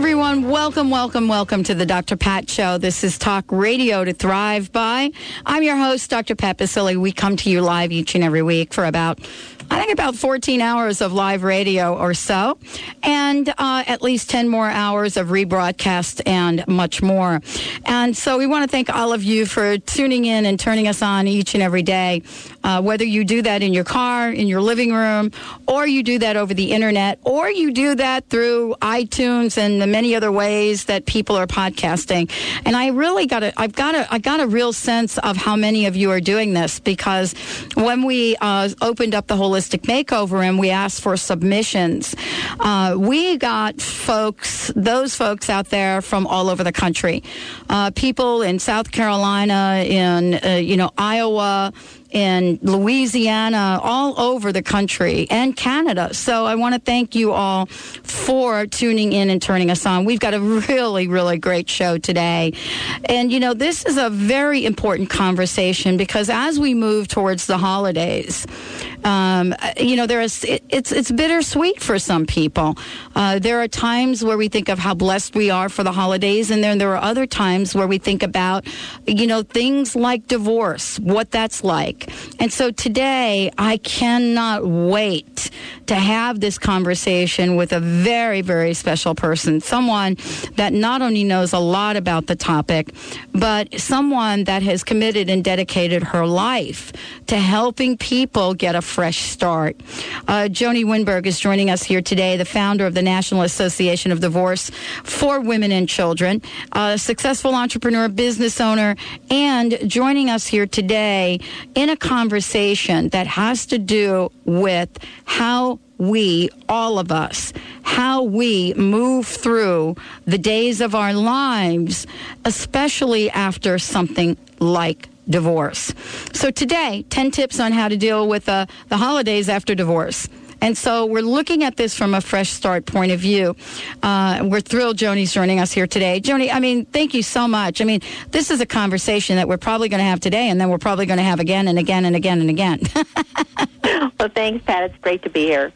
Everyone, welcome, welcome, welcome to the Dr. Pat Show. This is Talk Radio to Thrive By. I'm your host, Dr. Pat Baccili. We come to you live each and every week for about I think about 14 hours of live radio or so, and uh, at least 10 more hours of rebroadcast and much more. And so we want to thank all of you for tuning in and turning us on each and every day, uh, whether you do that in your car, in your living room, or you do that over the internet, or you do that through iTunes and the many other ways that people are podcasting. And I really got a, I've got a, I got a real sense of how many of you are doing this because when we uh, opened up the holistic makeover and we asked for submissions. Uh, we got folks, those folks out there from all over the country, uh, people in South Carolina, in uh, you know Iowa, in Louisiana, all over the country and Canada. So I want to thank you all for tuning in and turning us on. We've got a really, really great show today. And, you know, this is a very important conversation because as we move towards the holidays, um, you know, there is it, it's it's bittersweet for some people. Uh, there are times where we think of how blessed we are for the holidays, and then there are other times where we think about, you know, things like divorce, what that's like. And so today, I cannot wait to have this conversation with a very, very special person, someone that not only knows a lot about the topic, but someone that has committed and dedicated her life to helping people get a fresh start. Uh, Joni Winberg is joining us here today, the founder of the National Association of Divorce for Women and Children, a successful entrepreneur, business owner, and joining us here today in a conversation that has to do with how we, all of us, how we move through the days of our lives, especially after something like divorce. So today, 10 tips on how to deal with uh, the holidays after divorce. And so we're looking at this from a fresh start point of view. Uh, we're thrilled Joni's joining us here today. Joni, I mean, thank you so much. I mean, this is a conversation that we're probably going to have today, and then we're probably going to have again and again and again and again. well, thanks, Pat. It's great to be here.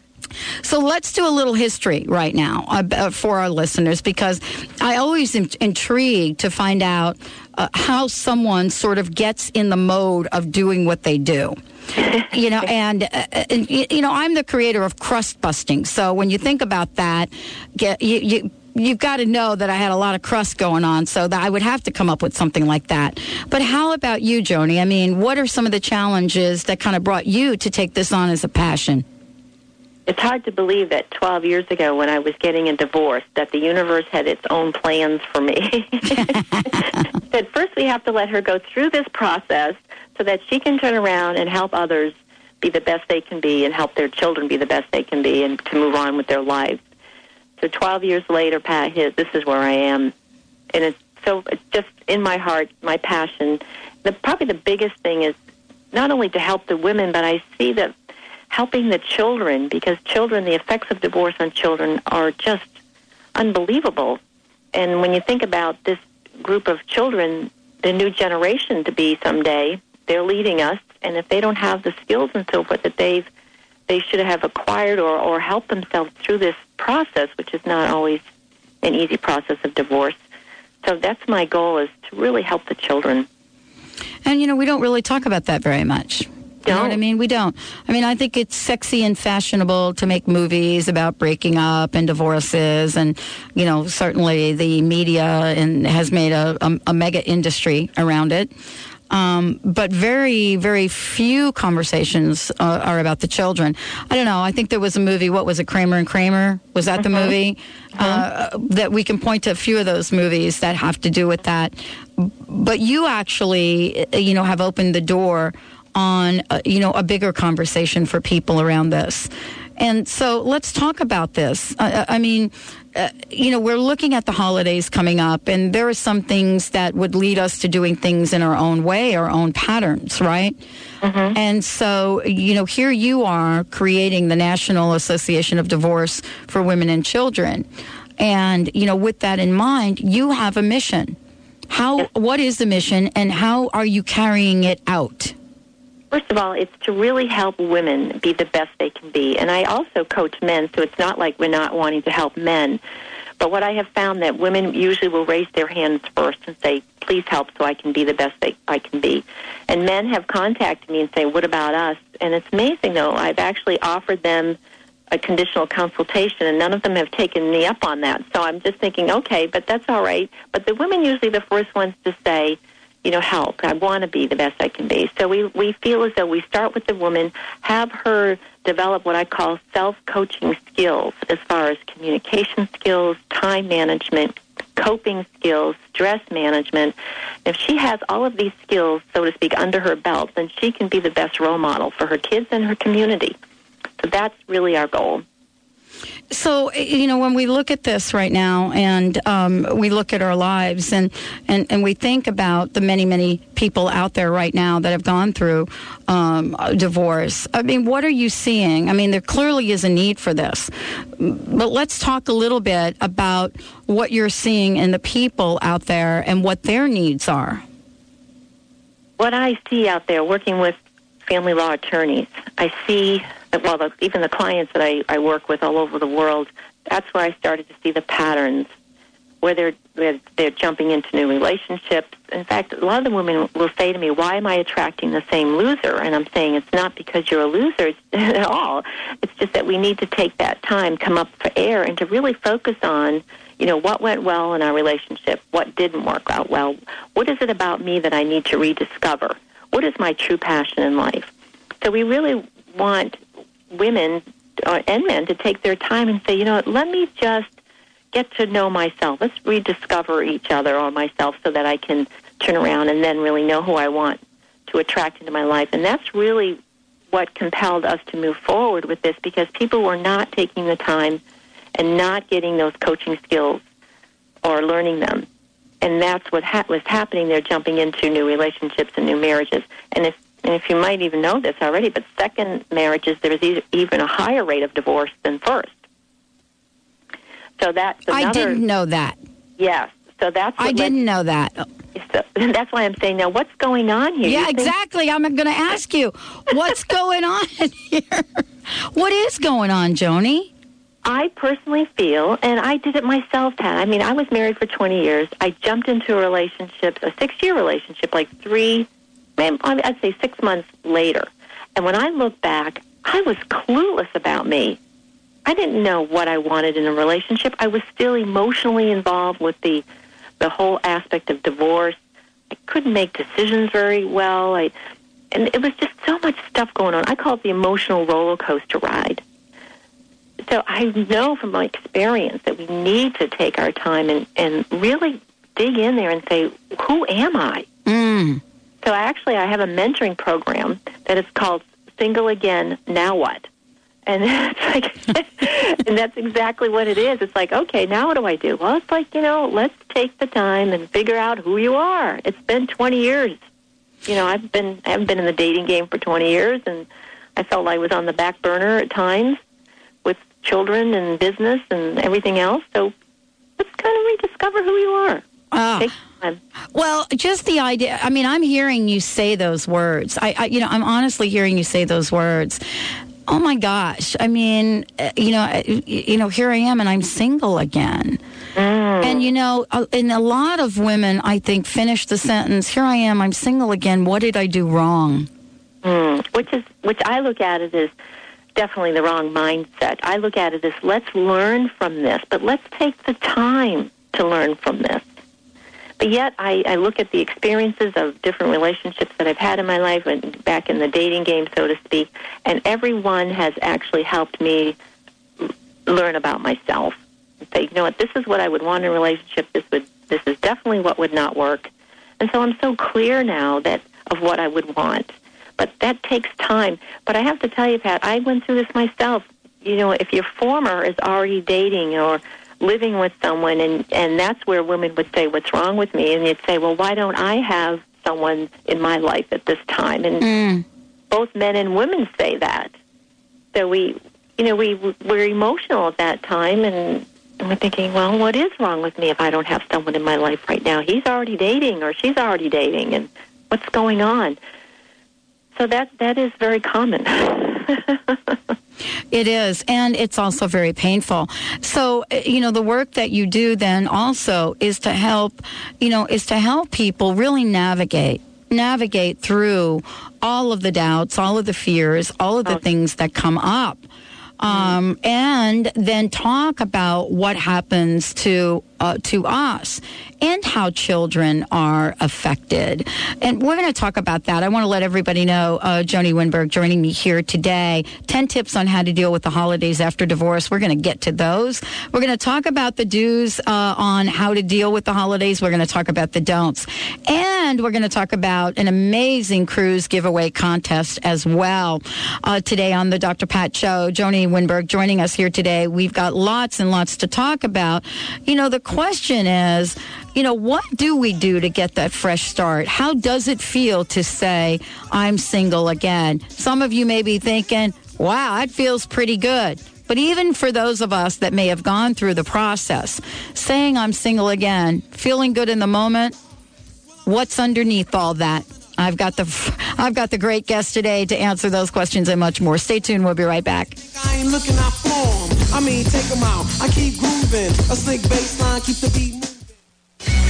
So let's do a little history right now uh, for our listeners because I always am intrigued to find out uh, how someone sort of gets in the mode of doing what they do. you know, and, uh, and, you know, I'm the creator of crust busting. So when you think about that, get, you, you you've got to know that I had a lot of crust going on, so that I would have to come up with something like that. But how about you, Joni? I mean, what are some of the challenges that kind of brought you to take this on as a passion? It's hard to believe that 12 years ago when I was getting a divorce that the universe had its own plans for me. that first we have to let her go through this process so that she can turn around and help others be the best they can be and help their children be the best they can be and to move on with their lives. So 12 years later, Pat, his, this is where I am. And it's so it's just in my heart, my passion. The, probably the biggest thing is not only to help the women, but I see that helping the children because children, the effects of divorce on children are just unbelievable. And when you think about this group of children, the new generation to be someday, they're leading us, and if they don't have the skills and so forth that they've they should have acquired or, or helped themselves through this process, which is not always an easy process of divorce. So that's my goal is to really help the children. And you know, we don't really talk about that very much. You know what I mean? We don't. I mean, I think it's sexy and fashionable to make movies about breaking up and divorces, and you know, certainly the media and has made a, a, a mega industry around it. Um, but very, very few conversations uh, are about the children. I don't know. I think there was a movie. What was it? Kramer and Kramer. Was that the mm-hmm. movie? Uh, mm-hmm. that we can point to a few of those movies that have to do with that. But you actually, you know, have opened the door on uh, you know a bigger conversation for people around this And so let's talk about this. Uh, I mean, uh, you know, we're looking at the holidays coming up, and there are some things that would lead us to doing things in our own way, our own patterns, right? Mm-hmm. And so, you know, here you are creating the National Association of Divorce for Women and Children. And, you know, with that in mind, you have a mission. How, what is the mission, and how are you carrying it out? First of all, it's to really help women be the best they can be. And I also coach men, so it's not like we're not wanting to help men. But what I have found that women usually will raise their hands first and say, please help so I can be the best they, I can be. And men have contacted me and say, what about us? And it's amazing, though. I've actually offered them a conditional consultation, and none of them have taken me up on that. So I'm just thinking, okay, but that's all right. But the women usually the first ones to say, you know, help. I want to be the best I can be. So we, we feel as though we start with the woman, have her develop what I call self-coaching skills as far as communication skills, time management, coping skills, stress management. If she has all of these skills, so to speak, under her belt, then she can be the best role model for her kids and her community. So that's really our goal. So you know, when we look at this right now, and um, we look at our lives, and, and and we think about the many many people out there right now that have gone through um, divorce. I mean, what are you seeing? I mean, there clearly is a need for this, but let's talk a little bit about what you're seeing in the people out there and what their needs are. What I see out there working with family law attorneys, I see well, the, even the clients that I, I work with all over the world, that's where I started to see the patterns where they're, they're, they're jumping into new relationships. In fact, a lot of the women will say to me, "Why am I attracting the same loser?" And I'm saying it's not because you're a loser at all. It's just that we need to take that time, come up for air, and to really focus on, you know, what went well in our relationship, what didn't work out well, what is it about me that I need to rediscover, what is my true passion in life. So we really want women uh, and men to take their time and say, you know, let me just get to know myself. Let's rediscover each other or myself so that I can turn around and then really know who I want to attract into my life. And that's really what compelled us to move forward with this because people were not taking the time and not getting those coaching skills or learning them. And that's what ha- was happening. They're jumping into new relationships and new marriages. And if and if you might even know this already, but second marriages, there's even a higher rate of divorce than first. So that's another, I didn't know that. Yes. So that's I didn't know that. So that's why I'm saying now, what's going on here? Yeah, exactly. I'm going to ask you, what's going on here? What is going on, Joni? I personally feel, and I did it myself, Pat. I mean, I was married for 20 years. I jumped into a relationship, a six-year relationship, like three I'd say six months later. And when I look back, I was clueless about me. I didn't know what I wanted in a relationship. I was still emotionally involved with the the whole aspect of divorce. I couldn't make decisions very well. I and it was just so much stuff going on. I call it the emotional roller coaster ride. So I know from my experience that we need to take our time and, and really dig in there and say, who am I? Mm. So actually, I have a mentoring program that is called Single Again, Now What? And it's like, and that's exactly what it is. It's like, okay, now what do I do? Well, it's like, you know, let's take the time and figure out who you are. It's been 20 years. You know, I've been, I haven't been in the dating game for 20 years, and I felt I was on the back burner at times with children and business and everything else. So let's kind of rediscover who you are. Ah. Uh, well, just the idea. I mean, I'm hearing you say those words. I, I, you know, I'm honestly hearing you say those words. Oh my gosh! I mean, uh, you know, uh, you know, here I am, and I'm single again. Mm. And you know, and a lot of women, I think, finish the sentence, "Here I am, I'm single again. What did I do wrong?" Mm. Which is, which I look at it as definitely the wrong mindset. I look at it as let's learn from this, but let's take the time to learn from this. But yet, I, I look at the experiences of different relationships that I've had in my life, and back in the dating game, so to speak, and every one has actually helped me learn about myself. And say, you know what, this is what I would want in a relationship. This would, this is definitely what would not work. And so I'm so clear now that of what I would want. But that takes time. But I have to tell you, Pat, I went through this myself you know, if your former is already dating or living with someone, and and that's where women would say, "What's wrong with me?" And you'd say, "Well, why don't I have someone in my life at this time?" And mm. both men and women say that. So we, you know, we we're emotional at that time, and and we're thinking, well, what is wrong with me if I don't have someone in my life right now? He's already dating or she's already dating, and what's going on? So that that is very common. it is, and it's also very painful. So, uh, you know, the work that you do then also is to help, you know, is to help people really navigate navigate through all of the doubts, all of the fears, all of the things that come up. Um, and then talk about what happens to uh, to us and how children are affected. And we're going to talk about that. I want to let everybody know uh, Joni Winberg joining me here today. 10 tips on how to deal with the holidays after divorce. We're going to get to those. We're going to talk about the do's uh, on how to deal with the holidays. We're going to talk about the don'ts. And we're going to talk about an amazing cruise giveaway contest as well uh, today on the Dr. Pat Show. Joni Winberg joining us here today. We've got lots and lots to talk about. You know, the question is, you know, what do we do to get that fresh start? How does it feel to say, I'm single again? Some of you may be thinking, wow, that feels pretty good. But even for those of us that may have gone through the process, saying I'm single again, feeling good in the moment, what's underneath all that? I've got the I've got the great guest today to answer those questions and much more. Stay tuned. We'll be right back. I mean, take them out. I keep grooving. A slick baseline, keep the beat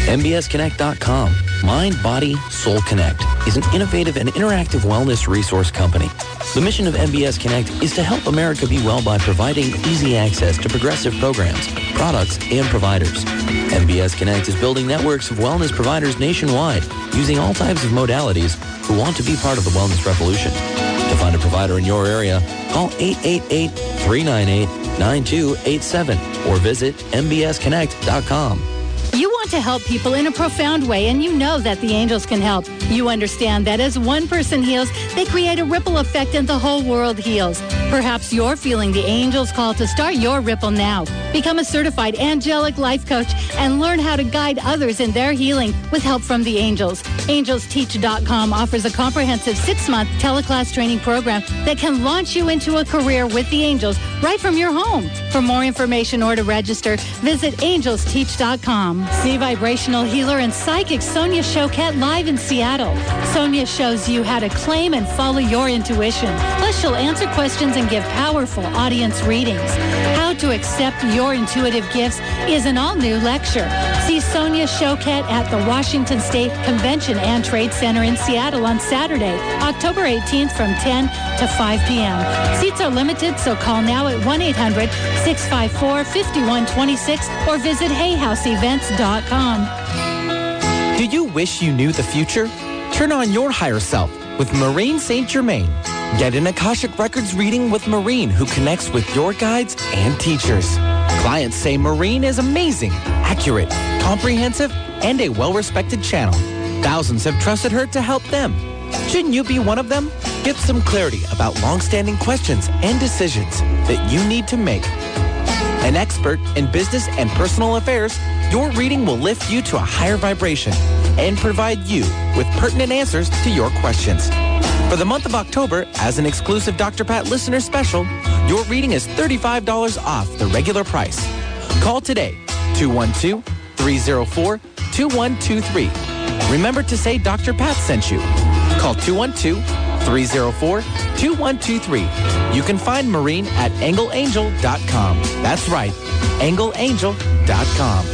MBSConnect.com. Mind, Body, Soul Connect is an innovative and interactive wellness resource company. The mission of MBS Connect is to help America be well by providing easy access to progressive programs, products, and providers. MBS Connect is building networks of wellness providers nationwide using all types of modalities who want to be part of the wellness revolution. To find a provider in your area, call 888-398-9287 or visit mbsconnect.com. You want to help people in a profound way, and you know that the angels can help. You understand that as one person heals, they create a ripple effect and the whole world heals. Perhaps you're feeling the angels' call to start your ripple now. Become a certified angelic life coach and learn how to guide others in their healing with help from the angels. AngelsTeach.com offers a comprehensive six-month teleclass training program that can launch you into a career with the angels right from your home. For more information or to register, visit AngelsTeach.com. See vibrational healer and psychic Sonia Choquette live in Seattle. Sonia shows you how to claim and follow your intuition. Plus, she'll answer questions and give powerful audience readings. How to accept your intuitive gifts is an all-new lecture. See Sonia Choquette at the Washington State Convention and Trade Center in Seattle on Saturday, October 18th from 10 to 5 p.m. Seats are limited, so call now at 1-800-654-5126 or visit hayhouseevents.com. Do you wish you knew the future? Turn on your higher self with Maureen St. Germain. Get an Akashic Records reading with Maureen who connects with your guides and teachers. Clients say Maureen is amazing, accurate, comprehensive, and a well-respected channel. Thousands have trusted her to help them. Shouldn't you be one of them? Get some clarity about long-standing questions and decisions that you need to make. An expert in business and personal affairs, your reading will lift you to a higher vibration and provide you with pertinent answers to your questions. For the month of October, as an exclusive Dr. Pat listener special, your reading is $35 off the regular price. Call today, 212-304-2123. Remember to say Dr. Pat sent you. Call 212-304-2123. You can find Maureen at angleangel.com. That's right, angleangel.com.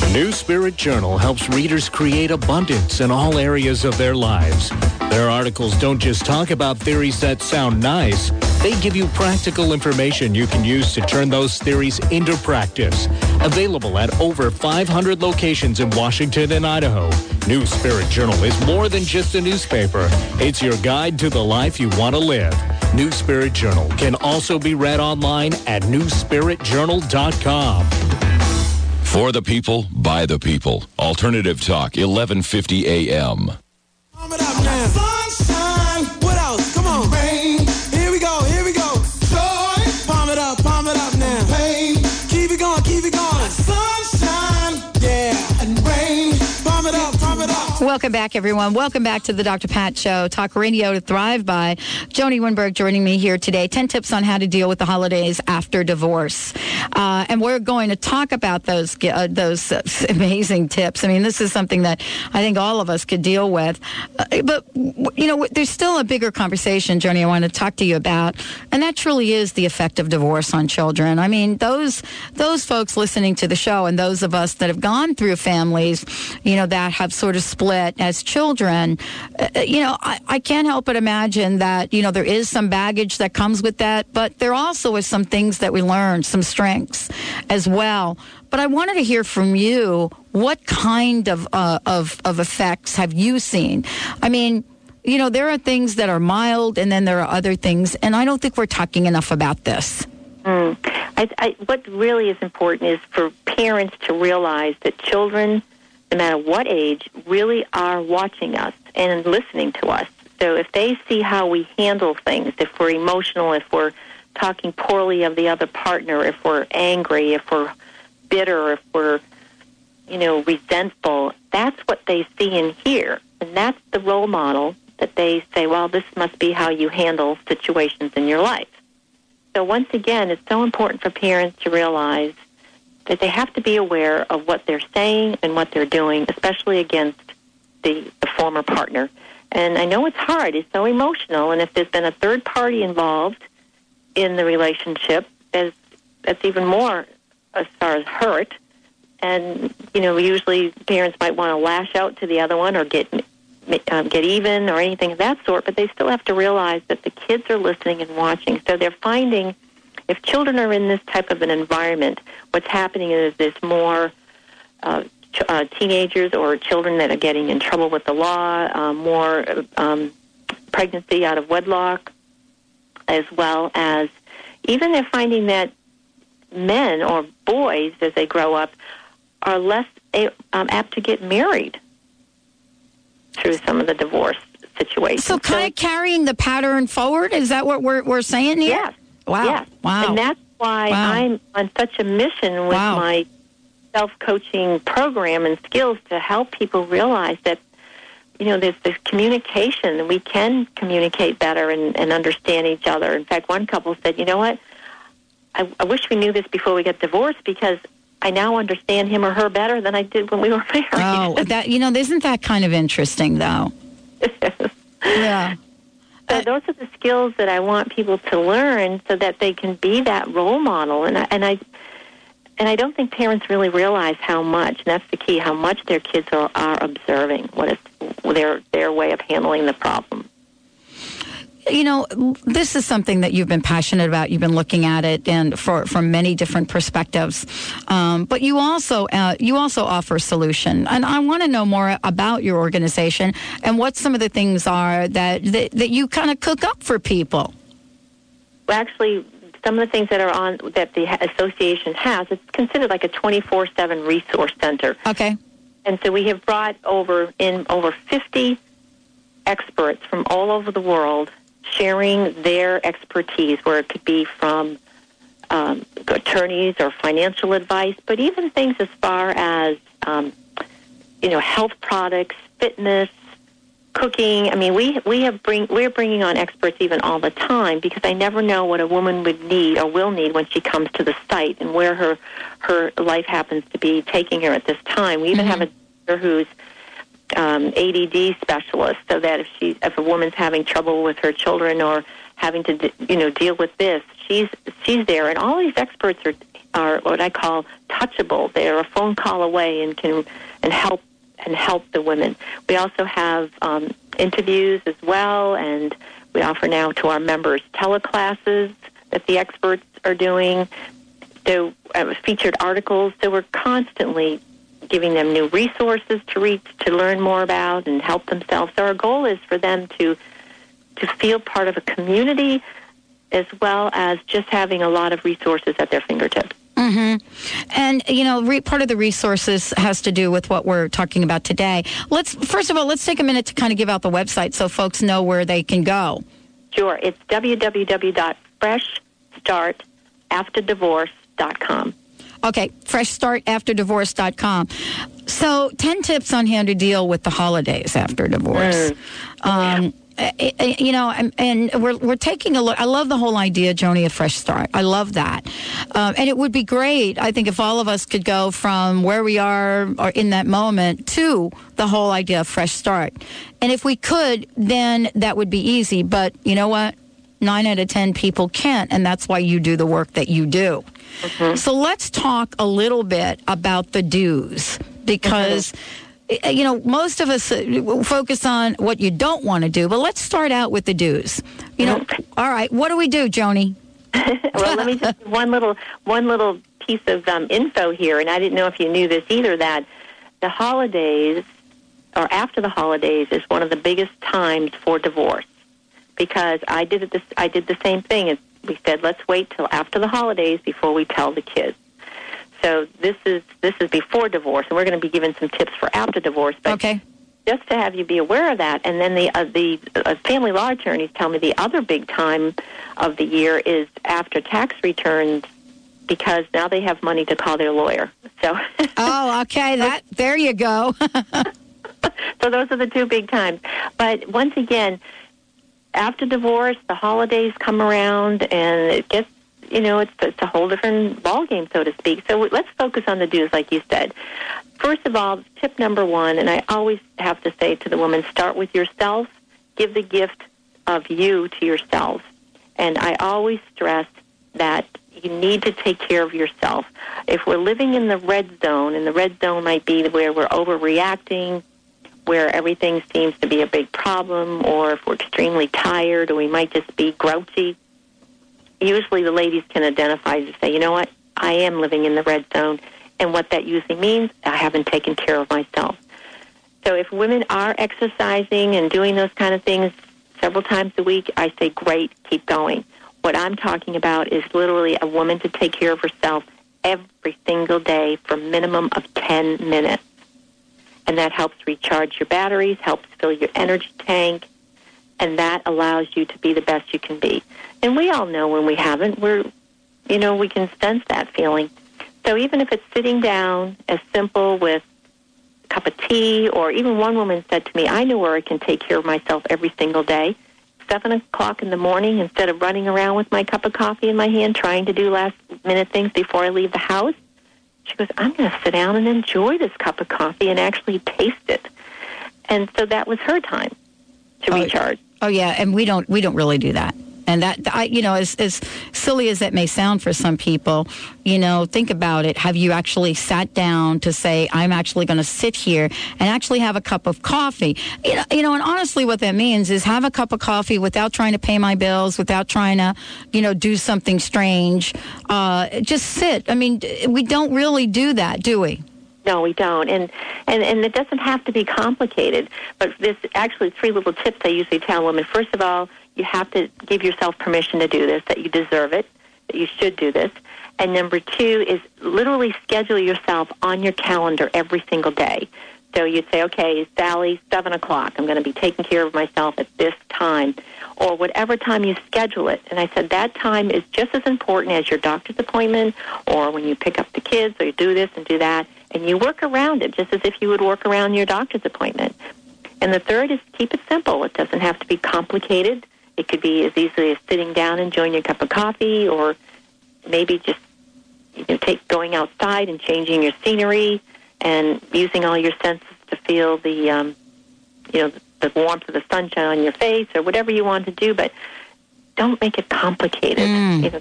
The new Spirit Journal helps readers create abundance in all areas of their lives. Their articles don't just talk about theories that sound nice. They give you practical information you can use to turn those theories into practice. Available at over 500 locations in Washington and Idaho. New Spirit Journal is more than just a newspaper. It's your guide to the life you want to live. New Spirit Journal can also be read online at newspiritjournal.com. For the people, by the people. Alternative Talk, 1150 AM. Sunshine. Welcome back, everyone. Welcome back to the Dr. Pat Show, Talk Radio to Thrive by. Joni Winberg joining me here today. 10 tips on how to deal with the holidays after divorce. Uh, and we're going to talk about those, uh, those amazing tips. I mean, this is something that I think all of us could deal with. Uh, but, you know, there's still a bigger conversation, Joni, I want to talk to you about. And that truly is the effect of divorce on children. I mean, those, those folks listening to the show and those of us that have gone through families, you know, that have sort of split split as children, uh, you know, I, I can't help but imagine that, you know, there is some baggage that comes with that, but there also is some things that we learn, some strengths as well. But I wanted to hear from you what kind of, uh, of, of effects have you seen? I mean, you know, there are things that are mild and then there are other things, and I don't think we're talking enough about this. Mm. I, I, what really is important is for parents to realize that children no matter what age, really are watching us and listening to us. So if they see how we handle things, if we're emotional, if we're talking poorly of the other partner, if we're angry, if we're bitter, if we're, you know, resentful, that's what they see and hear. And that's the role model that they say, well, this must be how you handle situations in your life. So once again, it's so important for parents to realize that they have to be aware of what they're saying and what they're doing, especially against the, the former partner. And I know it's hard, it's so emotional, and if there's been a third party involved in the relationship, that's, that's even more as far as hurt. And, you know, usually parents might want to lash out to the other one or get um, get even or anything of that sort, but they still have to realize that the kids are listening and watching. So they're finding if children are in this type of an environment, what's happening is there's more uh, ch- uh, teenagers or children that are getting in trouble with the law, uh, more um, pregnancy out of wedlock, as well as even they're finding that men or boys, as they grow up, are less a- um, apt to get married through some of the divorce situations. So, kind so, of carrying the pattern forward. Is that what we're we're saying here? Yes. Wow. Yes. Wow. And that's why wow. I'm on such a mission with wow. my self coaching program and skills to help people realize that, you know, there's this communication. We can communicate better and, and understand each other. In fact, one couple said, you know what? I, I wish we knew this before we get divorced because I now understand him or her better than I did when we were married. Oh, that you know, isn't that kind of interesting though? yeah. So those are the skills that I want people to learn so that they can be that role model. And I, and I and I don't think parents really realize how much. And that's the key: how much their kids are, are observing what is their their way of handling the problem you know, this is something that you've been passionate about. You've been looking at it and for from many different perspectives. Um, but you also uh, you also offer a solution, and I want to know more about your organization and what some of the things are that that, that you kind of cook up for people. Well, actually, some of the things that are on that the association has, it's considered like a twenty four seven resource center. Okay. And so we have brought over in over fifty experts from all over the world sharing their expertise, where it could be from um, attorneys or financial advice, but even things as far as um, you know health products, fitness, cooking. I mean, we we have bring we're bringing on experts even all the time because I never know what a woman would need or will need when she comes to the site and where her her life happens to be taking her at this time. We even mm-hmm. have a doctor who's um, ADD specialist, so that if she, if a woman's having trouble with her children or having to, you know, deal with this, she's she's there. And all these experts are are what I call touchable. They're a phone call away and can and help and help the women. We also have um, interviews as well, and we offer now to our members teleclasses that the experts are doing. So uh, featured articles. So we're constantly giving them new resources to read, to learn more about, and help themselves. So our goal is for them to to feel part of a community, as well as just having a lot of resources at their fingertips. Mm-hmm. And you know, re- part of the resources has to do with what we're talking about today. Let's first of all, let's take a minute to kind of give out the website so folks know where they can go. Sure, it's www.freshstartafterdivorce.com. Okay, freshstartafterdivorce.com. So, 10 tips on how to deal with the holidays after divorce. Um, eh, eh, you know, and, and we're, we're taking a look. I love the whole idea, Joni, of fresh start. I love that. Um, and it would be great, I think, if all of us could go from where we are or in that moment to the whole idea of fresh start. And if we could, then that would be easy. But you know what? Nine out of 10 people can't. And that's why you do the work that you do. So let's talk a little bit about the do's because. uh, You know, most of us uh, focus on what you don't want to do, but let's start out with the do's. You know, all right, what do we do, Joni? well, let me just one little one little piece of um, info here, and I didn't know if you knew this either. That the holidays or after the holidays is one of the biggest times for divorce because I did it. This I did the same thing. And we said let's wait till after the holidays before we tell the kids. So this is this is before divorce, and we're going to be giving some tips for after divorce. But Okay. just to have you be aware of that. And then the uh, the uh, family law attorneys tell me the other big time of the year is after tax returns because now they have money to call their lawyer. So Oh, okay. That there you go. so those are the two big times. But once again, after divorce, the holidays come around and it gets you know it's it's a whole different ball game, so to speak. So let's focus on the do's, like you said. First of all, tip number one, and I always have to say to the woman, start with yourself. Give the gift of you to yourself. And I always stress that you need to take care of yourself. If we're living in the red zone, and the red zone might be where we're overreacting, where everything seems to be a big problem, or if we're extremely tired, or we might just be grouchy, usually the ladies can identify to say, you know what, I am living in the red zone. And what that usually means, I haven't taken care of myself. So if women are exercising and doing those kind of things several times a week, I say, great, keep going. What I'm talking about is literally a woman to take care of herself every single day for a minimum of 10 minutes. And that helps recharge your batteries, helps fill your energy tank, and that allows you to be the best you can be. And we all know when we haven't, we're, you know, we can sense that feeling. So even if it's sitting down, as simple with a cup of tea, or even one woman said to me, I know where I can take care of myself every single day. Seven o'clock in the morning, instead of running around with my cup of coffee in my hand, trying to do last minute things before I leave the house, she goes, I'm going to sit down and enjoy this cup of coffee and actually taste it. And so that was her time to Oh, recharge. Oh yeah, and we don't we don't really do that. And that I you know as as silly as that may sound for some people, you know, think about it. Have you actually sat down to say I'm actually going to sit here and actually have a cup of coffee? You know, you know, and honestly what that means is have a cup of coffee without trying to pay my bills, without trying to, you know, do something strange. Uh, just sit. I mean, we don't really do that, do we? No, we don't, and and and it doesn't have to be complicated. But there's actually three little tips I usually tell women. First of all, you have to give yourself permission to do this. That you deserve it. That you should do this. And number two is literally schedule yourself on your calendar every single day. So you'd say, okay, Sally, seven o'clock. I'm going to be taking care of myself at this time, or whatever time you schedule it. And I said that time is just as important as your doctor's appointment, or when you pick up the kids, or you do this and do that and you work around it just as if you would work around your doctor's appointment. And the third is keep it simple. It doesn't have to be complicated. It could be as easily as sitting down, enjoying your cup of coffee, or maybe just you know, take going outside and changing your scenery and using all your senses to feel the um, you know the warmth of the sunshine on your face or whatever you want to do. But don't make it complicated. You know,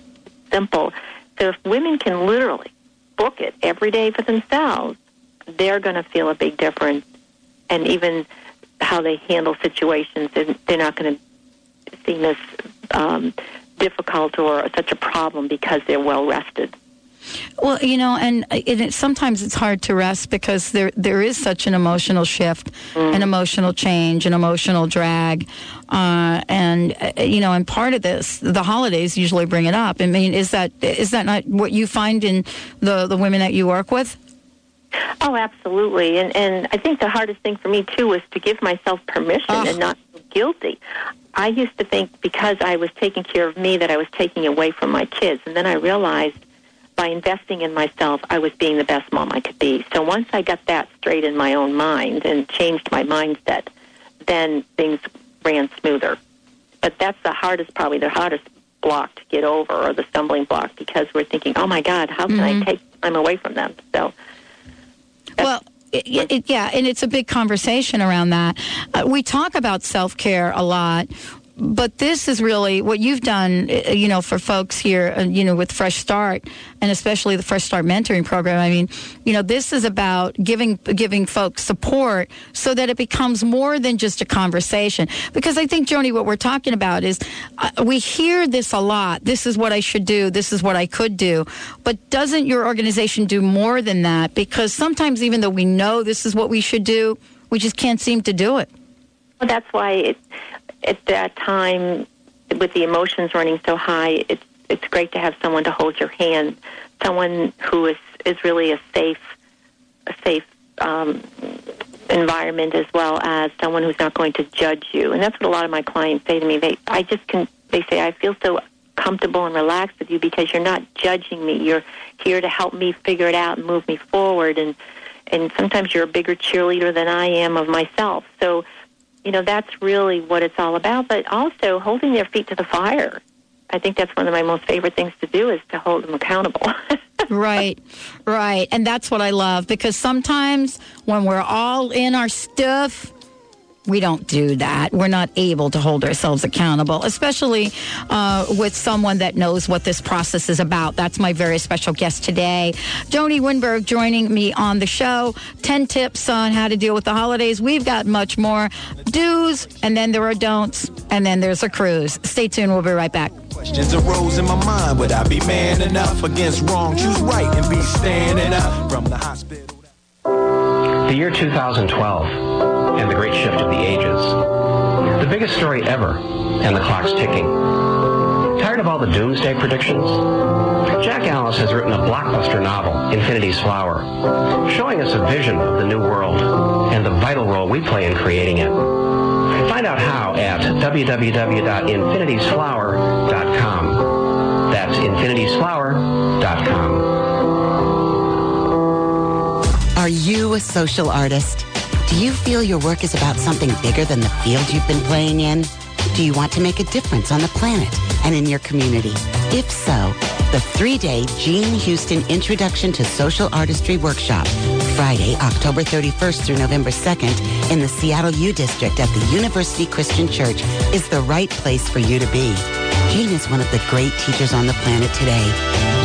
simple. So if women can literally book it every day for themselves, they're going to feel a big difference. And even how they handle situations, they're they're not going to seem as um, difficult or such a problem because they're well rested. Well, you know, and it, it, sometimes it's hard to rest because there there is such an emotional shift, an emotional change, an emotional drag, uh, and uh, you know, and part of this, the holidays usually bring it up. I mean, is that is that not what you find in the the women that you work with? Oh, absolutely. And and I think the hardest thing for me too was to give myself permission Ugh. and not feel guilty. I used to think because I was taking care of me that I was taking away from my kids, and then I realized by investing in myself, I was being the best mom I could be. So once I got that straight in my own mind and changed my mindset, then things ran smoother. But that's the hardest, probably the hardest block to get over or the stumbling block because we're thinking, oh my God, how can Mhm. I take time away from them? So, Well, it, it, yeah, and it's a big conversation around that. Uh, we talk about self care a lot. But this is really what you've done, uh, you know, for folks here, uh, you know, with Fresh Start and especially the Fresh Start mentoring program. I mean, you know, this is about giving giving folks support so that it becomes more than just a conversation. Because I think, Joni, what we're talking about is uh, we hear this a lot. This is what I should do. This is what I could do. But doesn't your organization do more than that? Because sometimes, even though we know this is what we should do, we just can't seem to do it. well, that's why it, at that time, with the emotions running so high, it's it's great to have someone to hold your hand, someone who is is really a safe, a safe um, environment as well as someone who's not going to judge you. And that's what a lot of my clients say to me. They, I just can. They say I feel so comfortable and relaxed with you because you're not judging me. You're here to help me figure it out and move me forward. And and sometimes you're a bigger cheerleader than I am of myself. So you know, that's really what it's all about. But also holding their feet to the fire. I think that's one of my most favorite things to do is to hold them accountable. right, right. And that's what I love because sometimes when we're all in our stuff, we don't do that. We're not able to hold ourselves accountable, especially uh, with someone that knows what this process is about. That's my very special guest today, Joni Winberg, joining me on the show. 10 tips on how to deal with the holidays. We've got much more do's, and then there are don'ts, and then there's a cruise. Stay tuned. We'll be right back. Questions arose in my mind. Would I be man enough against wrong? Choose right and be standing up from the hospital. The year 2012 and the great shift of the ages. The biggest story ever, and the clock's ticking. Tired of all the doomsday predictions? Jack Alice has written a blockbuster novel, Infinity's Flower, showing us a vision of the new world and the vital role we play in creating it. Find out how at www.infinitiesflower.com. That's infinitiesflower.com. Are you a social artist? Do you feel your work is about something bigger than the field you've been playing in? Do you want to make a difference on the planet and in your community? If so, the three-day Jean Houston Introduction to Social Artistry Workshop, Friday, October 31st through November 2nd in the Seattle U District at the University Christian Church is the right place for you to be. Jean is one of the great teachers on the planet today.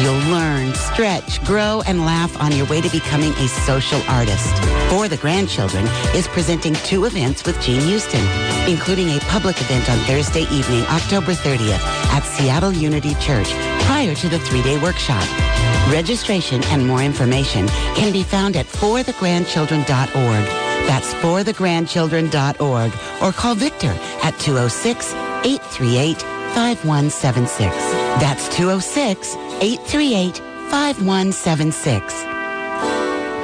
You'll learn, stretch, grow, and laugh on your way to becoming a social artist. For the Grandchildren is presenting two events with Jean Houston, including a public event on Thursday evening, October 30th at Seattle Unity Church prior to the three-day workshop. Registration and more information can be found at forthegrandchildren.org. That's forthegrandchildren.org or call Victor at 206 838 5176. That's 206 838 5176.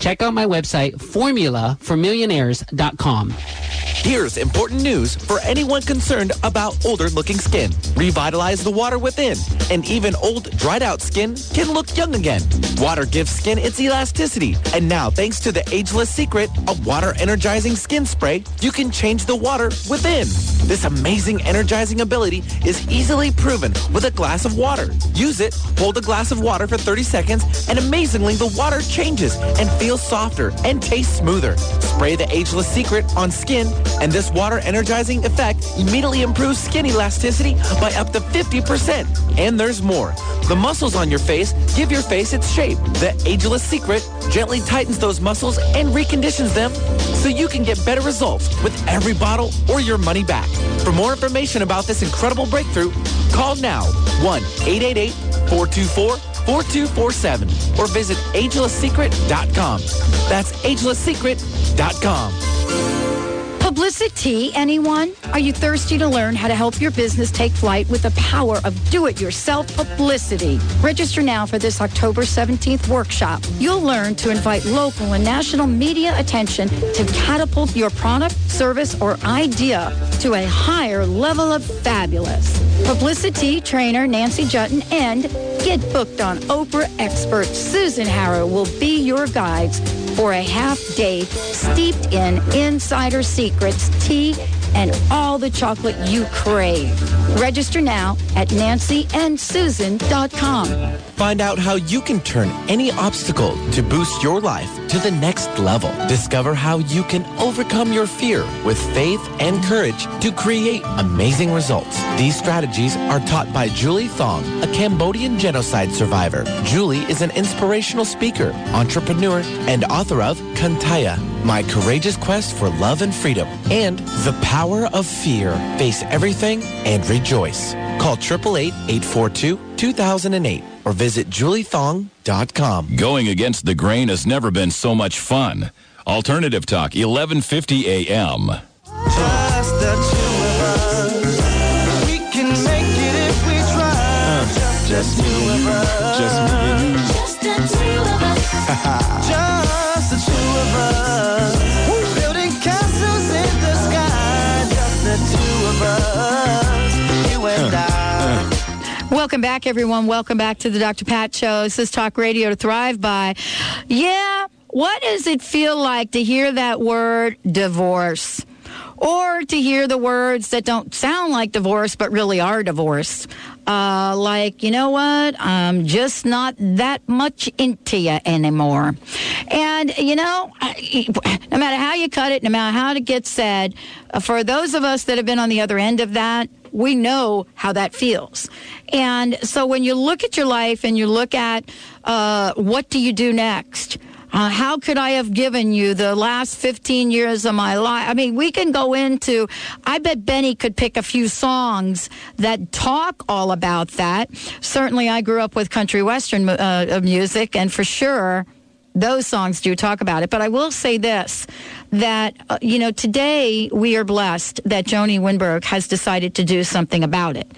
Check out my website, formulaformillionaires.com. Here's important news for anyone concerned about older looking skin. Revitalize the water within, and even old, dried out skin can look young again. Water gives skin its elasticity, and now, thanks to the ageless secret of water energizing skin spray, you can change the water within. This amazing energizing ability is easily proven with a glass of water. Use it, hold a glass of water for 30 seconds, and amazingly, the water changes and feels softer and tastes smoother. Spray the ageless secret on skin and this water energizing effect immediately improves skin elasticity by up to 50%. And there's more. The muscles on your face give your face its shape. The ageless secret gently tightens those muscles and reconditions them so you can get better results with every bottle or your money back. For more information about this incredible breakthrough, call now 1-888-424 4247 or visit agelesssecret.com. That's agelesssecret.com. Publicity, anyone? Are you thirsty to learn how to help your business take flight with the power of do-it-yourself publicity? Register now for this October 17th workshop. You'll learn to invite local and national media attention to catapult your product, service, or idea to a higher level of fabulous. Publicity trainer Nancy Juetten and Get Booked on Oprah expert Susan Harrow will be your guides for a half day steeped in insider secrets, tea, and all the chocolate you crave. Register now at nancyandsusan.com. Find out how you can turn any obstacle to boost your life to the next level. Discover how you can overcome your fear with faith and courage to create amazing results. These strategies are taught by Julie Thong, a Cambodian genocide survivor. Julie is an inspirational speaker, entrepreneur, and author of Kantaya, My Courageous Quest for Love and Freedom, and The Power of Fear. Face everything and rejoice. Call 888-842-2008 or visit juliethong.com. Going against the grain has never been so much fun. Alternative Talk, 1150 a.m. Just the two of us. We can make it if we try. just, the two of us. Just me and you. Just the two of us. just the two of us. Welcome back, everyone. Welcome back to the Dr. Pat Show. This is Talk Radio to Thrive by. Yeah, what does it feel like to hear that word divorce? Or to hear the words that don't sound like divorce but really are divorce. Uh, like, you know what? I'm just not that much into you anymore. And, you know, no matter how you cut it, no matter how it gets said, uh, for those of us that have been on the other end of that, we know how that feels. And so when you look at your life and you look at uh, what do you do next? Uh, how could I have given you the last 15 years of my life? I mean, we can go into, I bet Benny could pick a few songs that talk all about that. Certainly, I grew up with country western uh, music, and for sure, those songs do talk about it. But I will say this that, uh, you know, today we are blessed that Joni Winberg has decided to do something about it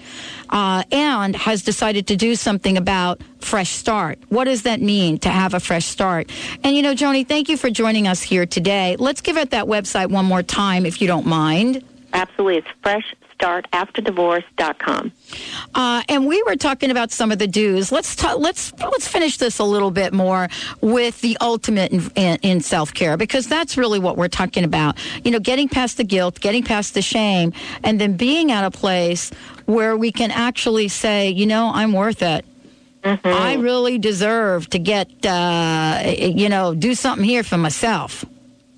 uh, and has decided to do something about fresh start. What does that mean to have a fresh start? And, you know, Joni, thank you for joining us here today. Let's give it that website one more time, if you don't mind. Absolutely. It's fresh startafterdivorce.com. Uh, and we were talking about some of the do's. Let's ta- let's let's finish this a little bit more with the ultimate in, in, in self care because that's really what we're talking about. You know, getting past the guilt, getting past the shame, and then being at a place where we can actually say, you know, I'm worth it. Mm-hmm. I really deserve to get, uh, you know, do something here for myself.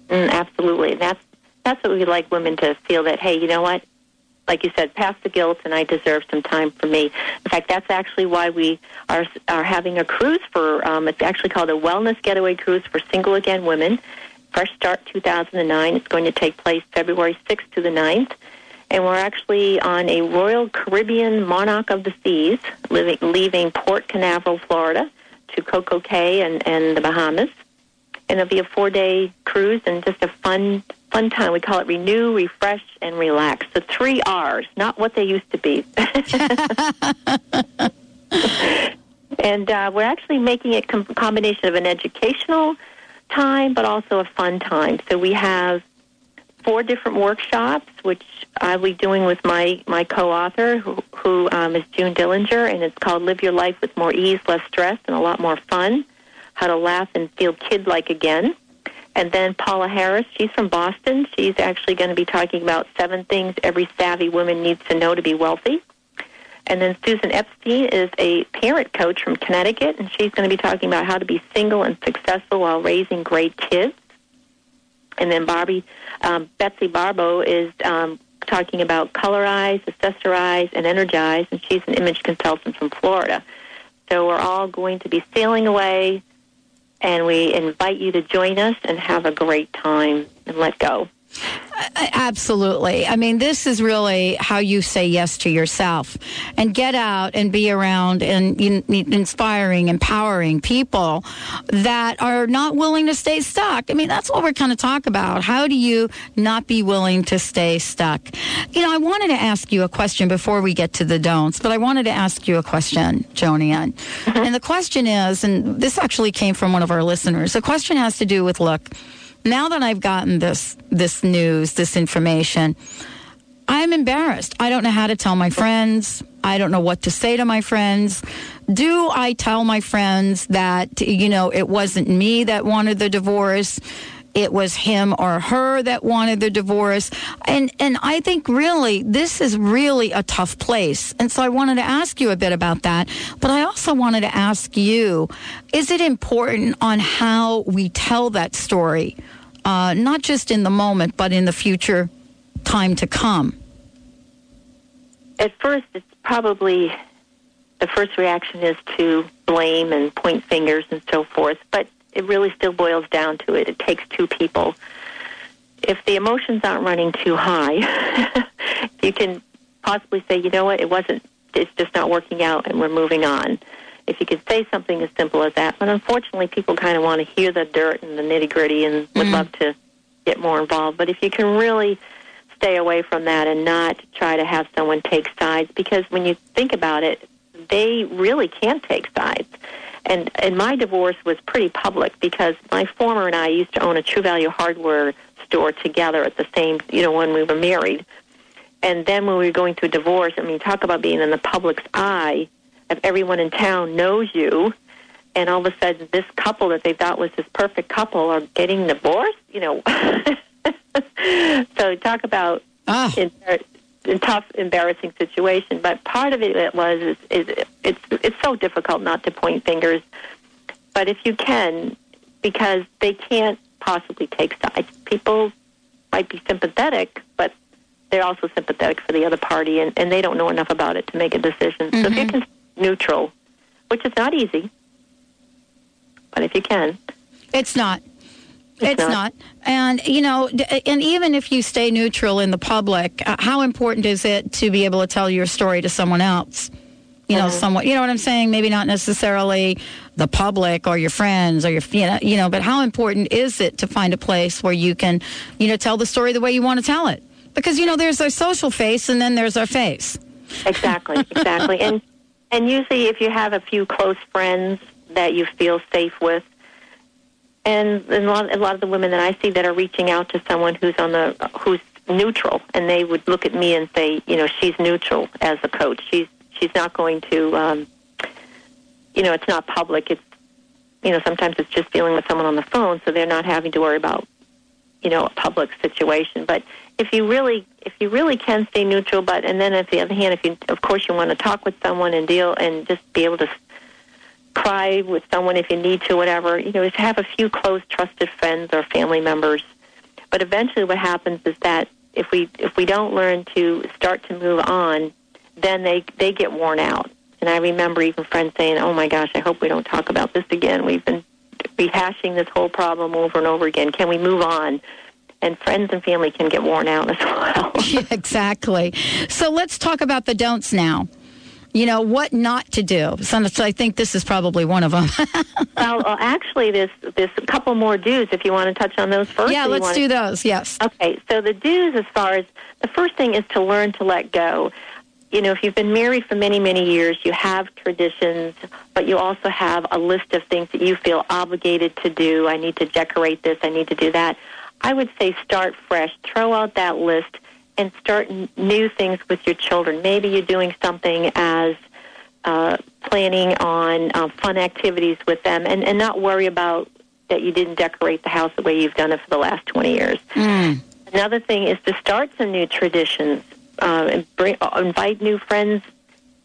Mm, absolutely. That's that's what we like women to feel that, hey, you know what? Like you said, past the guilt, and I deserve some time for me. In fact, that's actually why we are are having a cruise for. Um, it's actually called a Wellness Getaway Cruise for Single Again Women. Fresh Start 2009. It's going to take place February 6th to the 9th. And we're actually on a Royal Caribbean Monarch of the Seas, leaving Port Canaveral, Florida, to Coco Cay and, and the Bahamas. And it'll be a four-day cruise and just a fun fun time. We call it renew, refresh, and relax. The three R's, not what they used to be. and uh, we're actually making it a combination of an educational time, but also a fun time. So we have four different workshops, which I'll be doing with my, my co-author, who, who um, is June Dillinger, and it's called Live Your Life with More Ease, Less Stress, and a lot more fun. How to laugh and feel kid-like again. And then Paula Harris, she's from Boston. She's actually going to be talking about seven things every savvy woman needs to know to be wealthy. And then Susan Epstein is a parent coach from Connecticut, and she's going to be talking about how to be single and successful while raising great kids. And then Barbie, um, Betsy Barbo is um, talking about colorize, accessorize, and energize, and she's an image consultant from Florida. So we're all going to be sailing away and we invite you to join us and have a great time and let go. Absolutely. I mean, this is really how you say yes to yourself and get out and be around and inspiring, empowering people that are not willing to stay stuck. I mean, that's what we're kind of talk about. How do you not be willing to stay stuck? You know, I wanted to ask you a question before we get to the don'ts, but I wanted to ask you a question, Joni Ann. Mm-hmm. And the question is, and this actually came from one of our listeners. The question has to do with look, now that I've gotten this this news, this information, I'm embarrassed. I don't know how to tell my friends. I don't know what to say to my friends. Do I tell my friends that, you know, it wasn't me that wanted the divorce? It was him or her that wanted the divorce. And, and I think really this is really a tough place. And so I wanted to ask you a bit about that. But I also wanted to ask you, is it important on how we tell that story? Uh, not just in the moment, but in the future time to come. At first, it's probably the first reaction is to blame and point fingers and so forth, but it really still boils down to it. It takes two people. If the emotions aren't running too high, you can possibly say, you know what, it wasn't, it's just not working out and we're moving on. If you could say something as simple as that, but unfortunately, people kind of want to hear the dirt and the nitty gritty and would mm-hmm. love to get more involved. But if you can really stay away from that and not try to have someone take sides, because when you think about it, they really can't take sides. And and my divorce was pretty public because my former and I used to own a True Value hardware store together at the same, you know, when we were married. And then when we were going through divorce, I mean, talk about being in the public's eye. If everyone in town knows you, and all of a sudden this couple that they thought was this perfect couple are getting divorced, you know. so talk about ah. in, in tough, embarrassing situation. But part of it, it was is, is it's it's so difficult not to point fingers. But if you can, because they can't possibly take sides. People might be sympathetic, but they're also sympathetic for the other party, and, and they don't know enough about it to make a decision. So if you mm-hmm. can neutral, which is not easy, but if you can, It's not. It's It's, not. not. And, you know, and even if you stay neutral in the public, uh, how important is it to be able to tell your story to someone else? You know, someone, you know what I'm saying? Maybe not necessarily the public or your friends or your, you know, you know, but how important is it to find a place where you can, you know, tell the story the way you want to tell it? Because, you know, there's our social face and then there's our face. Exactly, exactly. and and usually, if you have a few close friends that you feel safe with, and, a, lot, a lot of the women that I see that are reaching out to someone who's on the who's neutral, and they would look at me and say, you know, she's neutral as a coach. She's she's not going to, um, you know, it's not public. It's you know, sometimes it's just dealing with someone on the phone, so they're not having to worry about you know a public situation. But if you really if you really can stay neutral, but and then on the other hand, if you of course you want to talk with someone and deal and just be able to cry with someone if you need to, whatever you know, is have a few close trusted friends or family members. But eventually, what happens is that if we if we don't learn to start to move on, then they they get worn out. And I remember even friends saying, "Oh my gosh, I hope we don't talk about this again. We've been rehashing this whole problem over and over again. Can we move on?" And friends and family can get worn out as well. yeah, exactly. So let's talk about the don'ts now. You know, what not to do. So, so I think this is probably one of them. well, oh, well, actually, there's there's a couple more do's if you want to touch on those first. yeah, let's do those. Yes. Okay, so the do's as far as the first thing is to learn to let go. You know, if you've been married for many, many years, you have traditions, but you also have a list of things that you feel obligated to do. I need to decorate this, I need to do that. I would say start fresh. Throw out that list and start n- new things with your children. Maybe you're doing something as uh, planning on uh, fun activities with them and, and not worry about that you didn't decorate the house the way you've done it for the last 20 years. Another thing is to start some new traditions, uh, and bring, uh, invite new friends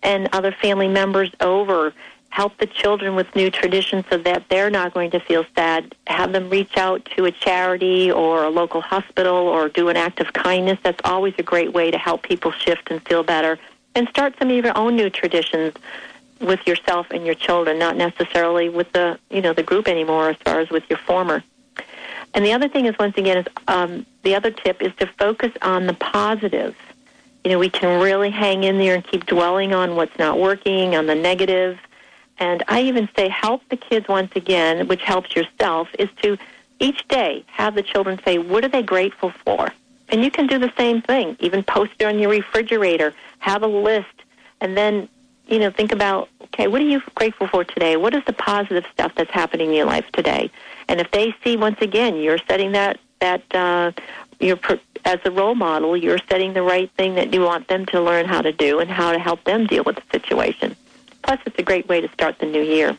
and other family members over. Help the children with new traditions so that they're not going to feel sad. Have them reach out to a charity or a local hospital or do an act of kindness. That's always a great way to help people shift and feel better. And start some of your own new traditions with yourself and your children, not necessarily with the you know the group anymore as far as with your former. And the other thing is, once again, is um, the other tip is to focus on the positives. You know, we can really hang in there and keep dwelling on what's not working, on the negative. And I even say help the kids once again, which helps yourself, is to each day have the children say, what are they grateful for? And you can do the same thing. Even post it on your refrigerator. Have a list. And then, you know, think about, okay, what are you grateful for today? What is the positive stuff that's happening in your life today? And if they see, once again, you're setting that, that, uh, you're, as a role model, you're setting the right thing that you want them to learn how to do and how to help them deal with the situation. Plus, it's a great way to start the new year.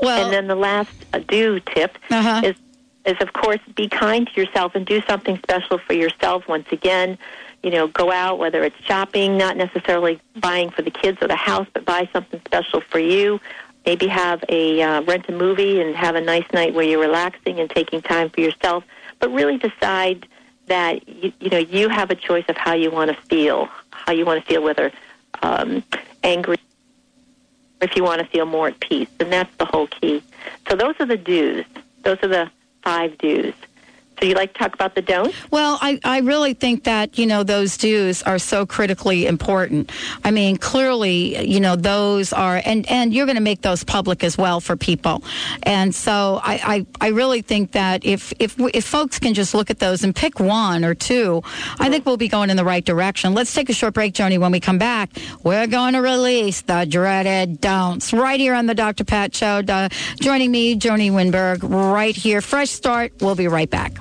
Well, and then the last uh, do tip Uh-huh. is is of course be kind to yourself and do something special for yourself once again you know go out whether it's shopping not necessarily buying for the kids or the house but buy something special for you maybe have a uh, rent a movie and have a nice night where you're relaxing and taking time for yourself but really decide that you, you know you have a choice of how you want to feel how you want to feel whether um, angry if you want to feel more at peace. And that's the whole key. So those are the do's. Those are the five do's. So you like to talk about the don'ts? Well, I, I really think that, you know, those do's are so critically important. I mean, clearly, you know, those are, and, and you're going to make those public as well for people. And so I, I, I really think that if, if, if folks can just look at those and pick one or two, I think we'll be going in the right direction. Let's take a short break, Joni. When we come back, we're going to release the dreaded don'ts right here on the Dr. Pat Show. Uh, joining me, Joni Winberg, right here. Fresh start. We'll be right back.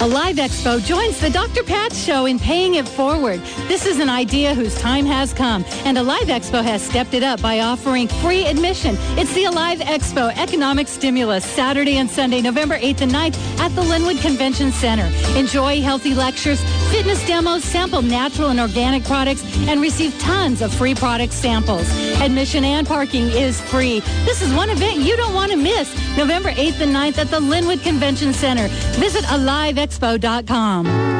Alive Expo joins the Dr. Pat Show in paying it forward. This is an idea whose time has come, and Alive Expo has stepped it up by offering free admission. It's the Alive Expo Economic Stimulus, Saturday and Sunday, November 8th and 9th at the Lynnwood Convention Center. Enjoy healthy lectures, fitness demos, sample natural and organic products, and receive tons of free product samples. Admission and parking is free. This is one event you don't want to miss. November 8th and 9th at the Lynnwood Convention Center. Visit AliveExpo.com.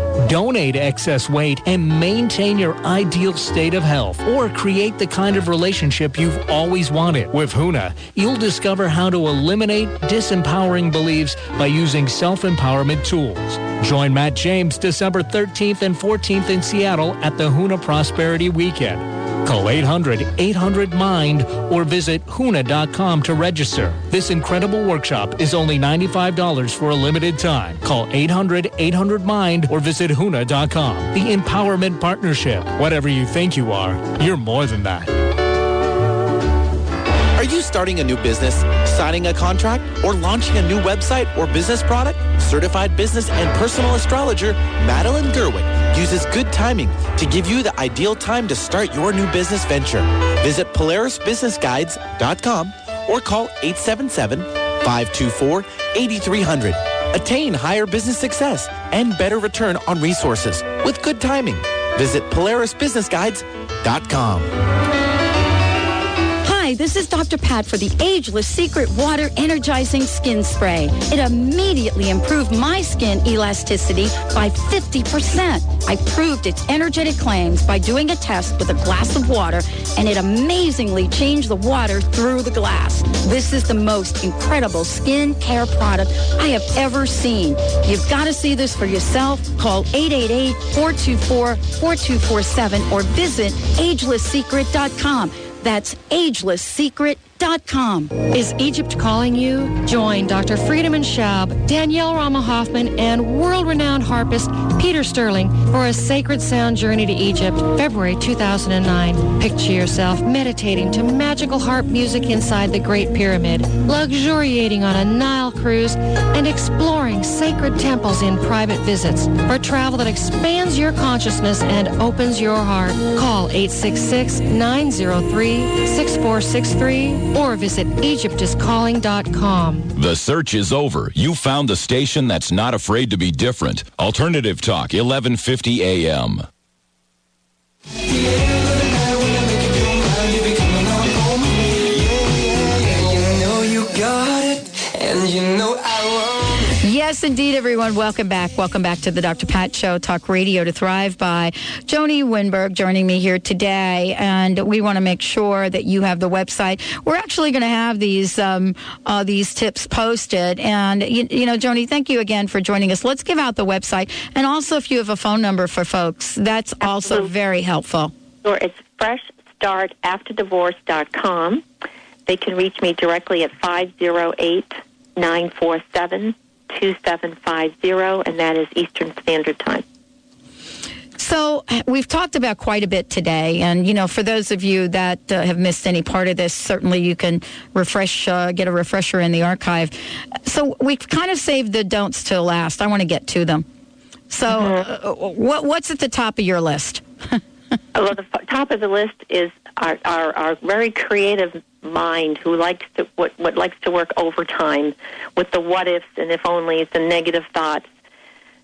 Donate excess weight and maintain your ideal state of health or create the kind of relationship you've always wanted. With Huna, you'll discover how to eliminate disempowering beliefs by using self-empowerment tools. Join Matt James December 13th and 14th in Seattle at the Huna Prosperity Weekend. Call 800-800-MIND or visit HUNA.com to register. This incredible workshop is only $95 for a limited time. Call 800-800-MIND or visit HUNA.com. The Empowerment Partnership. Whatever you think you are, you're more than that. Are you starting a new business, signing a contract, or launching a new website or business product? Certified business and personal astrologer Madeline Gerwick uses good timing to give you the ideal time to start your new business venture. Visit PolarisBusinessGuides.com or call 877-524-8300. Attain higher business success and better return on resources with good timing. Visit PolarisBusinessGuides.com. Hi, this is Dr. Pat for the Ageless Secret Water Energizing Skin Spray. It immediately improved my skin elasticity by 50%. I proved its energetic claims by doing a test with a glass of water, and it amazingly changed the water through the glass. This is the most incredible skin care product I have ever seen. You've got to see this for yourself. Call 888-424-4247 or visit agelesssecret.com. That's agelesssecret.com. Is Egypt calling you? Join Dr. Friedemann Schaub, Danielle Rama Hoffman, and world-renowned harpist Peter Sterling for a sacred sound journey to Egypt, February 2009. Picture yourself meditating to magical harp music inside the Great Pyramid, luxuriating on a Nile cruise, and exploring sacred temples in private visits. For travel that expands your consciousness and opens your heart, call 866-903-6463 or visit EgyptIsCalling.com. The search is over. You found the station that's not afraid to be different. Alternative Talk, 1150 AM. Yes, indeed, everyone. Welcome back. Welcome back to the Dr. Pat Show, Talk Radio to Thrive by. Joni Winberg joining me here today, and we want to make sure that you have the website. We're actually going to have these um, uh, these tips posted, and you, you know, Joni, thank you again for joining us. Let's give out the website, and also if you have a phone number for folks, that's also very helpful. Sure, it's freshstartafterdivorce.com. They can reach me directly at 508 947 2750, and that is Eastern Standard Time. So we've talked about quite a bit today, and you know, for those of you that uh, have missed any part of this, certainly you can refresh, uh, get a refresher in the archive. So we've kind of saved the don'ts till last. I want to get to them. So, uh, what, what's at the top of your list? well, the f- top of the list is our, our, our very creative mind who likes to what, what likes to work overtime with the what ifs and if onlys and negative thoughts.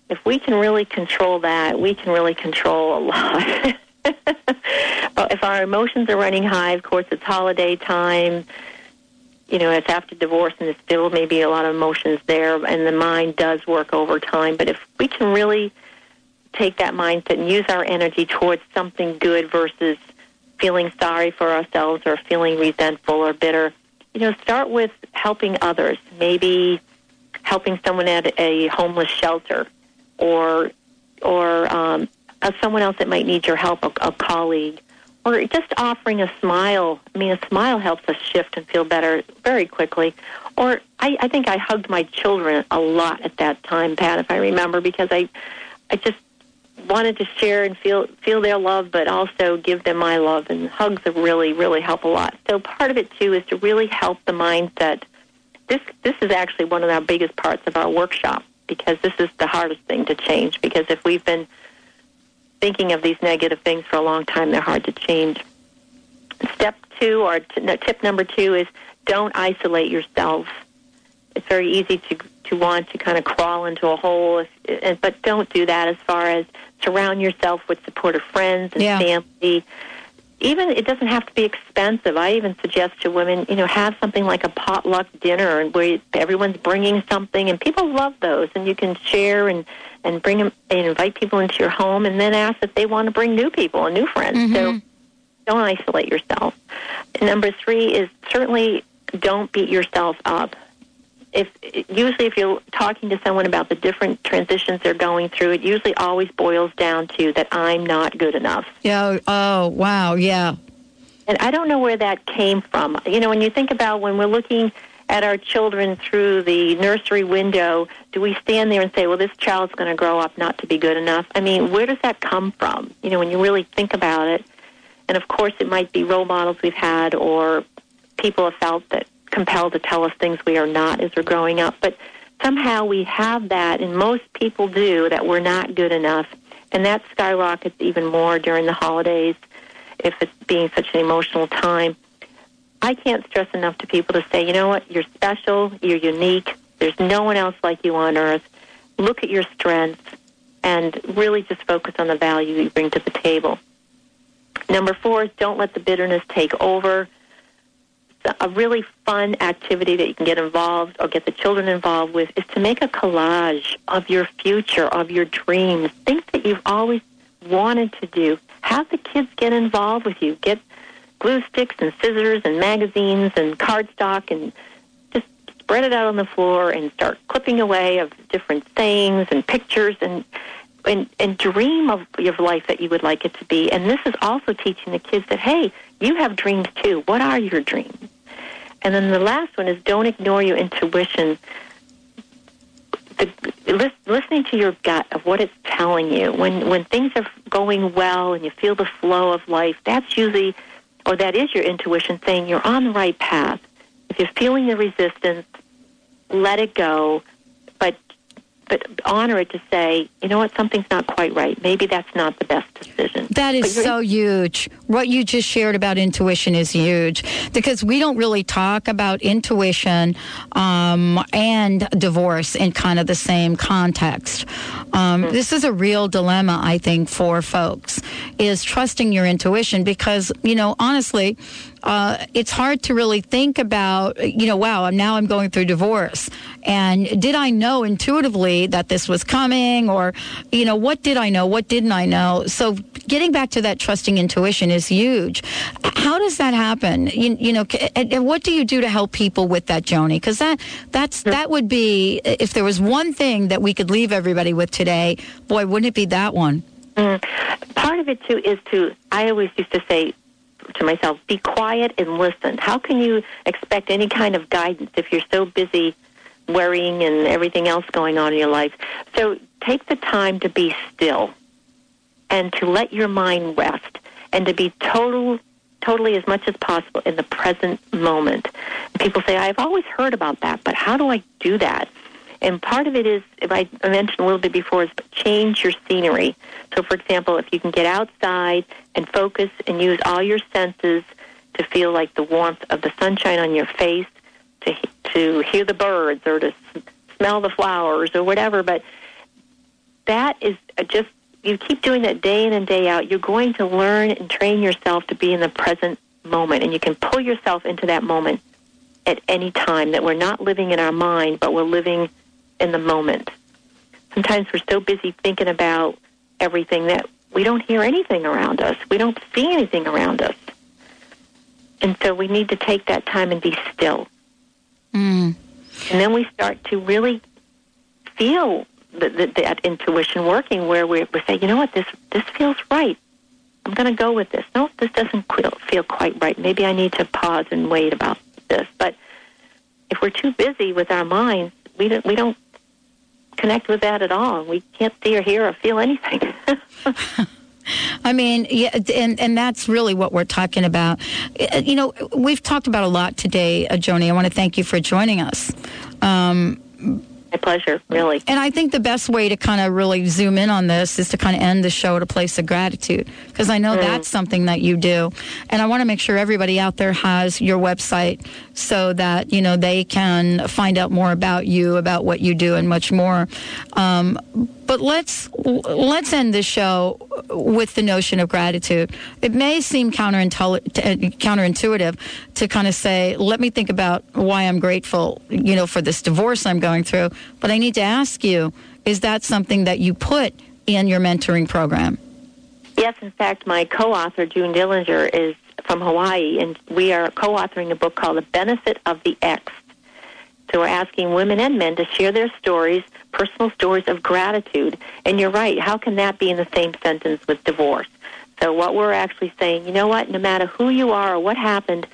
If we can really control that, we can really control a lot. If our emotions are running high, of course, it's holiday time. You know, it's after divorce, and there's still maybe a lot of emotions there, and the mind does work overtime. But if we can really take that mindset and use our energy towards something good versus feeling sorry for ourselves or feeling resentful or bitter. You know, start with helping others. Maybe helping someone at a homeless shelter or or um, someone else that might need your help, a, a colleague, or just offering a smile. I mean, a smile helps us shift and feel better very quickly. Or I, I think I hugged my children a lot at that time, Pat, if I remember, because I, I just wanted to share and feel feel their love, but also give them my love. And hugs really, really help a lot. So part of it too is to really help the mindset. This this is actually one of our biggest parts of our workshop because this is the hardest thing to change. Because if we've been thinking of these negative things for a long time, they're hard to change. Step two, or t- no, tip number two, is don't isolate yourself. It's very easy to to want to kind of crawl into a hole, if, but don't do that. As far as surround yourself with supportive friends and Yeah. family. Even it doesn't have to be expensive. I even suggest to women, you know, have something like a potluck dinner, and where everyone's bringing something, and people love those, and you can share and and bring them and invite people into your home, and then ask if they want to bring new people and new friends. So mm-hmm. don't isolate yourself. Number three is certainly don't beat yourself up. If usually if you're talking to someone about the different transitions they're going through, it usually always boils down to that I'm not good enough. Yeah. Oh, wow. Yeah. And I don't know where that came from. You know, when you think about when we're looking at our children through the nursery window, do we stand there and say, well, this child's going to grow up not to be good enough? I mean, where does that come from? You know, when you really think about it. And of course, it might be role models we've had or people have felt that compelled to tell us things we are not as we're growing up. But somehow we have that, and most people do, that we're not good enough. And that skyrockets even more during the holidays if it's being such an emotional time. I can't stress enough to people to say, you know what, you're special, you're unique, there's no one else like you on earth. Look at your strengths and really just focus on the value you bring to the table. Number four is don't let the bitterness take over. A really fun activity that you can get involved or get the children involved with is to make a collage of your future, of your dreams, things that you've always wanted to do. Have the kids get involved with you. Get glue sticks and scissors and magazines and cardstock and just spread it out on the floor and start clipping away of different things and pictures and and, and dream of your life that you would like it to be. And this is also teaching the kids that, hey, you have dreams too. What are your dreams? And then the last one is don't ignore your intuition. The, lis- listening to your gut of what it's telling you. When when things are going well and you feel the flow of life, that's usually, or that is your intuition saying you're on the right path. If you're feeling the resistance, let it go, but honor it to say, you know what, something's not quite right. Maybe that's not the best decision. That is so huge. What you just shared about intuition is huge because we don't really talk about intuition um, and divorce in kind of the same context. Um, mm-hmm. This is a real dilemma, I think, for folks is trusting your intuition because, you know, honestly, uh, it's hard to really think about, you know, wow, now I'm going through divorce. And did I know intuitively that this was coming? Or, you know, what did I know? What didn't I know? So getting back to that trusting intuition is huge. How does that happen? You, you know, and what do you do to help people with that, Joni? Because that, that's, that would be, if there was one thing that we could leave everybody with today, boy, wouldn't it be that one? Mm. Part of it, too, is to, I always used to say, to myself, be quiet and listen. How can you expect any kind of guidance if you're so busy worrying and everything else going on in your life? So take the time to be still and to let your mind rest and to be total totally as much as possible in the present moment. people say, I've always heard about that, but how do I do that? And part of it is, if I mentioned a little bit before, is change your scenery. So, for example, if you can get outside and focus and use all your senses to feel like the warmth of the sunshine on your face, to to hear the birds or to smell the flowers or whatever, but that is just you keep doing that day in and day out. You're going to learn and train yourself to be in the present moment, and you can pull yourself into that moment at any time. That we're not living in our mind, but we're living in the moment. Sometimes we're so busy thinking about everything that we don't hear anything around us. We don't see anything around us. And so we need to take that time and be still. Mm. And then we start to really feel the, the, that intuition working where we, we say, you know what, this, this feels right. I'm going to go with this. No, this doesn't feel quite right. Maybe I need to pause and wait about this. But if we're too busy with our minds, we don't, we don't connect with that at all. We can't see or hear or feel anything. I mean, yeah, and and that's really what we're talking about. Uh, you know, we've talked about a lot today, uh, Joni. I want to thank you for joining us. Um, my pleasure, really. And I think the best way to kind of really zoom in on this is to kind of end the show at a place of gratitude because I know mm. that's something that you do. And I want to make sure everybody out there has your website so that, you know, they can find out more about you, about what you do, and much more. Um, but let's let's end this show with the notion of gratitude. It may seem counterintuitive to kind of say, "Let me think about why I'm grateful," you know, for this divorce I'm going through. But I need to ask you: Is that something that you put in your mentoring program? Yes, in fact, my co-author June Dillinger is from Hawaii, and we are co-authoring a book called "The Benefit of the Ex." So we're asking women and men to share their stories personal stories of gratitude. And you're right, how can that be in the same sentence with divorce? So what we're actually saying, you know what, no matter who you are or what happened,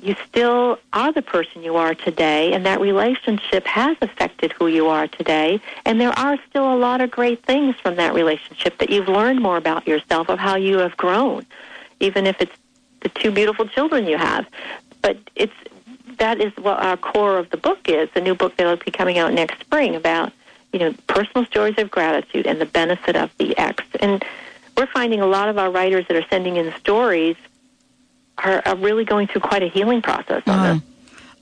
you still are the person you are today, and that relationship has affected who you are today. And there are still a lot of great things from that relationship that you've learned more about yourself, of how you have grown, even if it's the two beautiful children you have. But it's that is what our core of the book is. The new book that will be coming out next spring about you know, personal stories of gratitude and the benefit of the ex. And we're finding a lot of our writers that are sending in stories are, are really going through quite a healing process on uh-huh. this.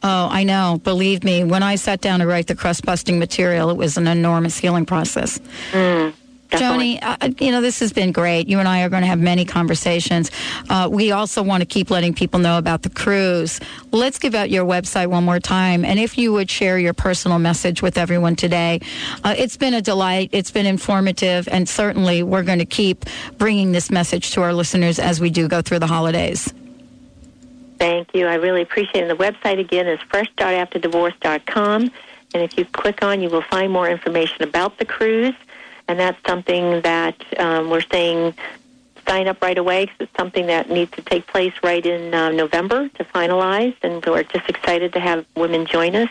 Oh, I know. Believe me, when I sat down to write the crust busting material, it was an enormous healing process. Mm. Definitely. Joni, uh, you know, this has been great. You and I are going to have many conversations. Uh, we also want to keep letting people know about the cruise. Let's give out your website one more time. And if you would share your personal message with everyone today, uh, it's been a delight. It's been informative. And certainly we're going to keep bringing this message to our listeners as we do go through the holidays. Thank you. I really appreciate it. And the website again is freshstartafterdivorce.com. And if you click on, you will find more information about the cruise and that's something that um, we're saying sign up right away because it's something that needs to take place right in uh, November to finalize, and we're just excited to have women join us.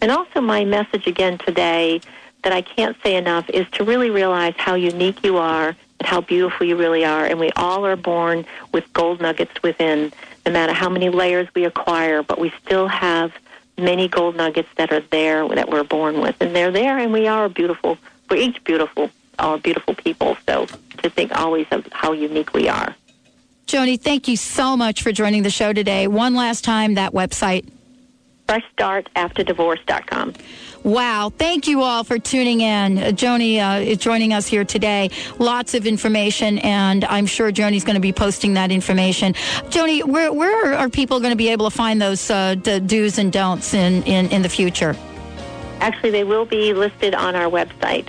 And also, my message again today that I can't say enough is to really realize how unique you are and how beautiful you really are, and we all are born with gold nuggets within. No matter how many layers we acquire, but we still have many gold nuggets that are there that we're born with, and they're there, and we are beautiful. We're each beautiful, all beautiful people. So to think always of how unique we are. Joni, thank you so much for joining the show today. One last time, that website. FreshStartAfterDivorce.com. Wow. Thank you all for tuning in. Uh, Joni uh, is joining us here today. Lots of information, and I'm sure Joni's going to be posting that information. Joni, where, where are people going to be able to find those uh, d- do's and don'ts in, in, in the future? Actually, they will be listed on our website.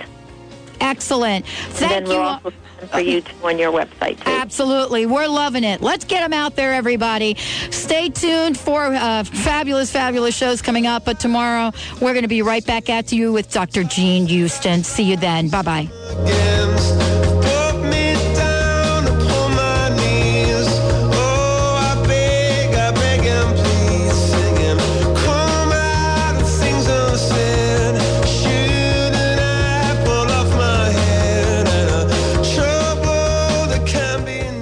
Excellent. Thank and you. all- also for you to on your website too. Absolutely. We're loving it. Let's get them out there, everybody. Stay tuned for uh, fabulous, fabulous shows coming up. But tomorrow, we're going to be right back at you with Dr. Jean Houston. See you then. Bye bye. Yeah.